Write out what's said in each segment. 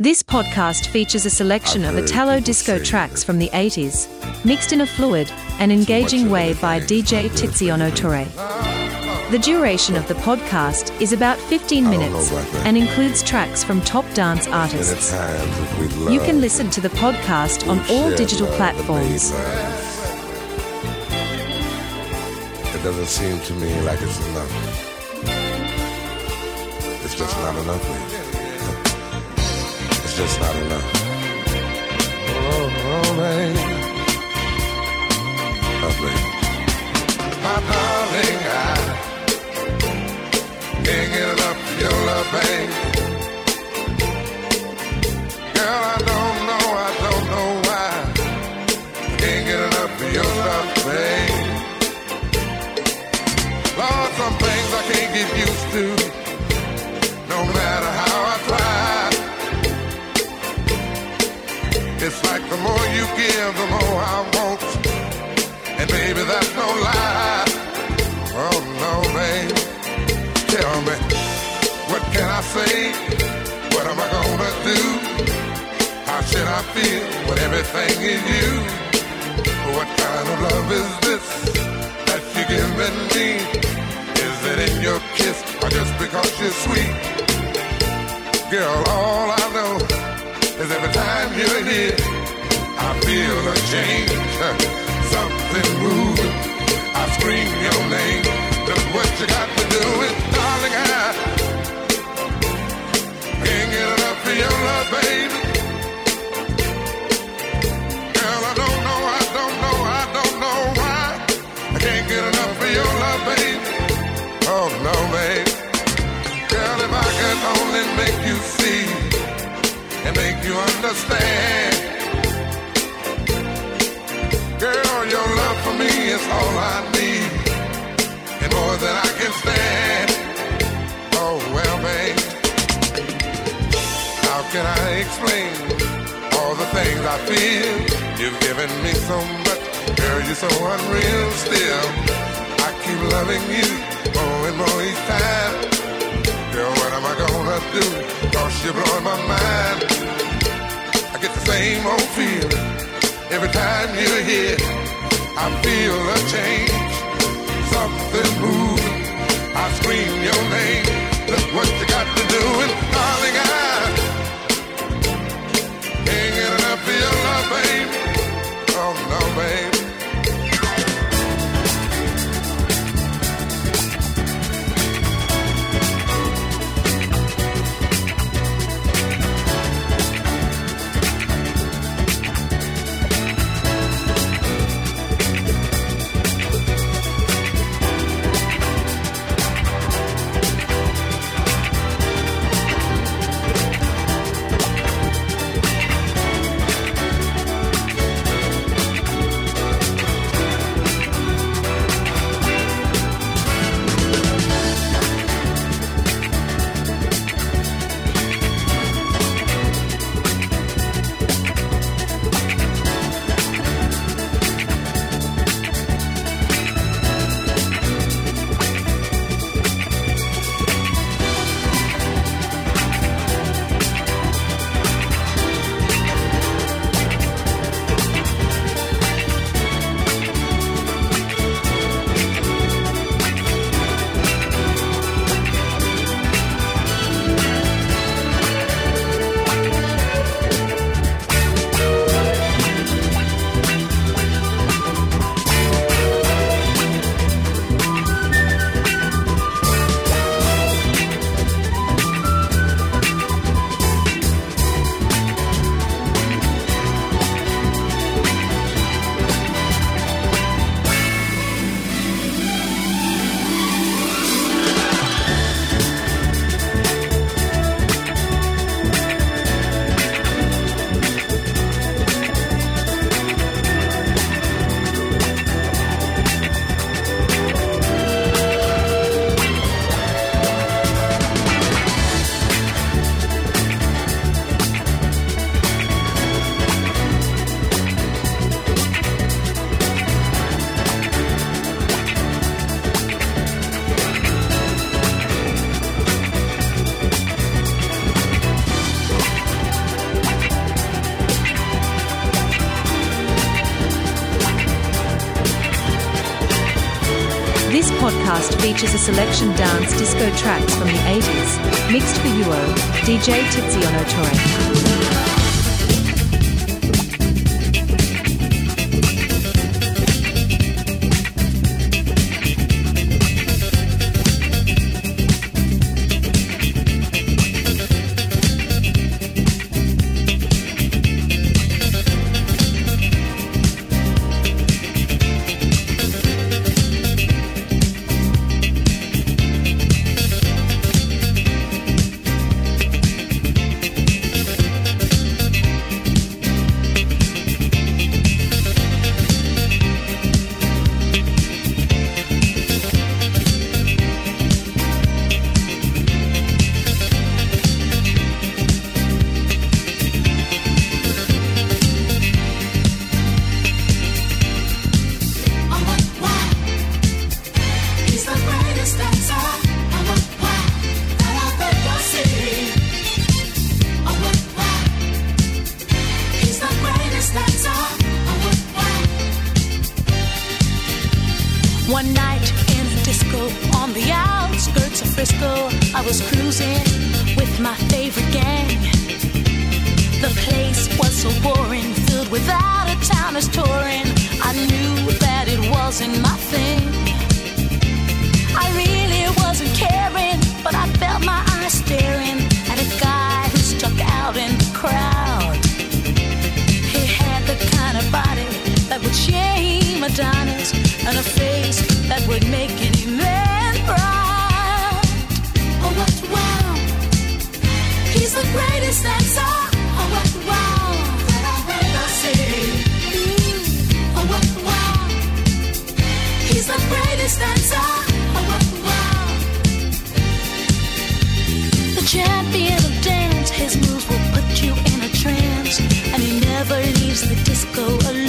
This podcast features a selection of Italo disco tracks from the 80s, mixed in a fluid and engaging way by DJ Tiziano. Torre. The duration of the podcast is about 15 I don't know minutes and includes tracks from top dance artists. times if we love, You can listen to the podcast on all digital platforms. It doesn't seem to me like it's enough. It's just not enough. Just not enough. Oh, baby. Oh. My darling, I can't get enough of your love, babe. I want. And baby, that's no lie. Oh no, babe. Tell me, what can I say? What am I gonna do? How should I feel when everything is you? What kind of love is this that you're giving me? Is it in your kiss or just because you're sweet? Girl, all I know is every time you're here, I feel a change, something moving. I scream your name. Look what you got to do is, darling, I can't get enough of your love, baby. Girl, I don't know, I don't know, I don't know why. I can't get enough of your love, baby. Oh no, babe. Girl, if I could only make you see and make you understand. Girl, your love for me is all I need, and more than I can stand. Oh well, babe, how can I explain all the things I feel? You've given me so much, girl, you're so unreal. Still, I keep loving you more and more each time. Girl, what am I gonna do? Cause you're blowing my mind. I get the same old feeling every time you're here. I feel a change, something moving. I scream your name. Look what you got to do, and darling, features a selection dance disco tracks from the 80s, mixed for Uo, DJ Tiziano Torre. One night in a disco on the outskirts of Frisco, I was cruising with my favorite gang. The place was so boring, filled with out of towners touring. I knew that it wasn't my thing. I really wasn't caring, but I felt my eyes staring at a guy who stuck out in the crowd. He had the kind of body that would shame Adonis and a face that would make any man proud. Oh, what wow! He's the greatest dancer. Oh, what wow! Oh, the greatest dancer. Oh, what wow! The champion of dance, his moves will put you in a trance, and he never leaves the disco alone.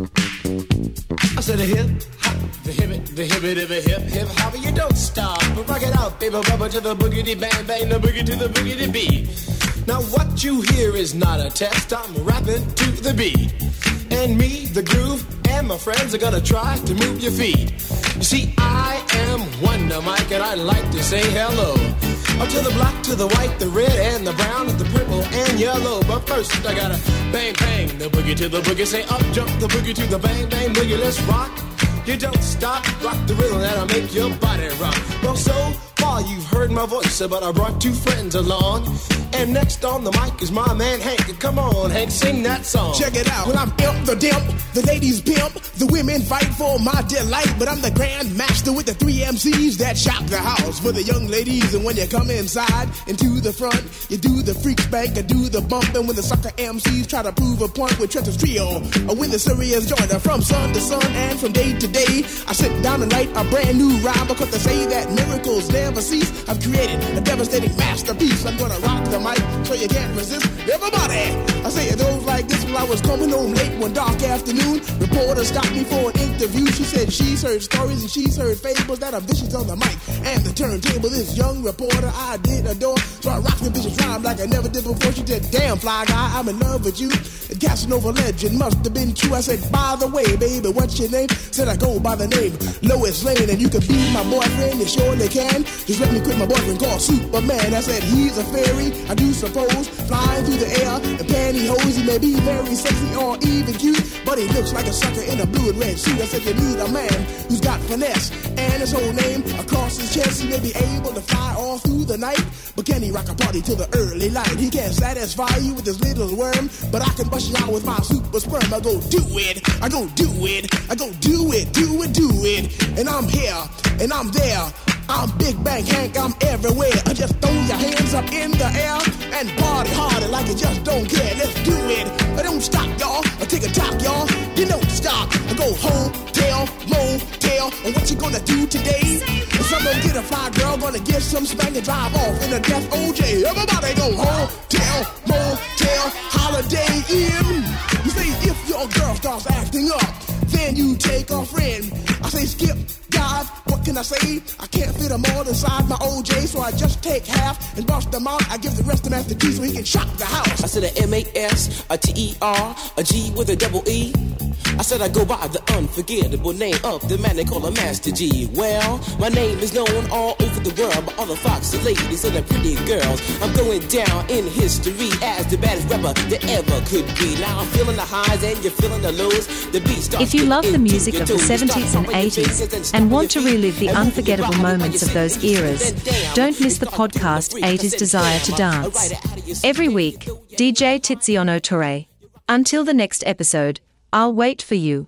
I said a hip hop, the hip it, the hip it, of hip hip hop, you don't stop. But rock it out, baby, rubber to the boogity bang bang, the boogie to the boogity beat. Now what you hear is not a test. I'm rapping to the beat, and me, the groove, and my friends are gonna try to move your feet. You see, I am Wonder Mike, and I like to say hello. Up to the black, to the white, the red, and the brown, the purple, and yellow. But first, I gotta bang, bang, the boogie to the boogie. Say up, jump the boogie to the bang, bang, boogie. Let's rock. You don't stop, rock the rhythm that'll make your body rock. Well, so far you've heard my voice, but I brought two friends along. And next on the mic is my man Hank. Come on, Hank, sing that song. Check it out. When I'm imp the dimp, the ladies pimp, the women fight for my delight. But I'm the grand master with the three MCs that shock the house for the young ladies. And when you come inside and to the front, you do the freak spank and do the bump. And when the sucker MCs try to prove a point with Trenton's trio, or when the serious joiner from sun to sun and from day to day, I sit down and write a brand new rhyme because they say that miracles never cease. I've created a devastating masterpiece. I'm gonna rock the mic so you can't resist. Everybody, I say it goes like this while I was coming home late one dark afternoon. Reporter stopped me for an interview. She said she's heard stories and she's heard fables that are vicious on the mic and the turntable. This young reporter I did adore, so I rocked the vicious rhyme like I never did before. She said, "Damn fly guy, I'm in love with you." Casanova legend must have been true. I said, "By the way, baby, what's your name?" Said I go by the name Lois Lane, and you can be my boyfriend. You surely can. Just let me quit my boyfriend called Superman. I said he's a fairy. I do suppose flying through the air in pantyhose. He may be very sexy or even cute, but he looks like a sucker in a blue and red suit. I said you need a man who's got finesse and his whole name across his chest. He may be able to fly all through the night, but can he rock a party till the early light? He can't satisfy you with his little worm, but I can bust you out with my super sperm. I go do it, I go do it, I go do it, do it, do it, and I'm here and I'm there. I'm Big Bank Hank, I'm everywhere. I just throw your hands up in the air and party harder like you just don't care. Let's do it. I don't stop, y'all. I take a talk, y'all. You don't stop. I go hotel, motel, and what you gonna do today? Some gonna get a fly girl, gonna get some spank and drive off in a death OJ. Everybody go hotel, motel, Holiday Inn. You say if your girl starts acting up, then you take a friend. I say skip, dive, what can I say? I can't fit them all inside my OJ, so I just take half and bust them out. I give the rest to Master Gee so he can shock the house. I said a M A S, a T E R, a G with a double E. I said I go by the unforgettable name of the man they call a Master Gee. Well, my name is known all over the world by all the foxy ladies and the pretty girls. I'm going down in history as the baddest rapper that ever could be. Now I'm feeling the highs and you're feeling the lows. The beat starts If you love the music of the your toes. You start 70s and 80s and and want to relive the unforgettable moments of those eras, down. don't miss the podcast 80s Desire to Dance. Every week, DJ Tiziano Torre. Until the next episode, I'll wait for you.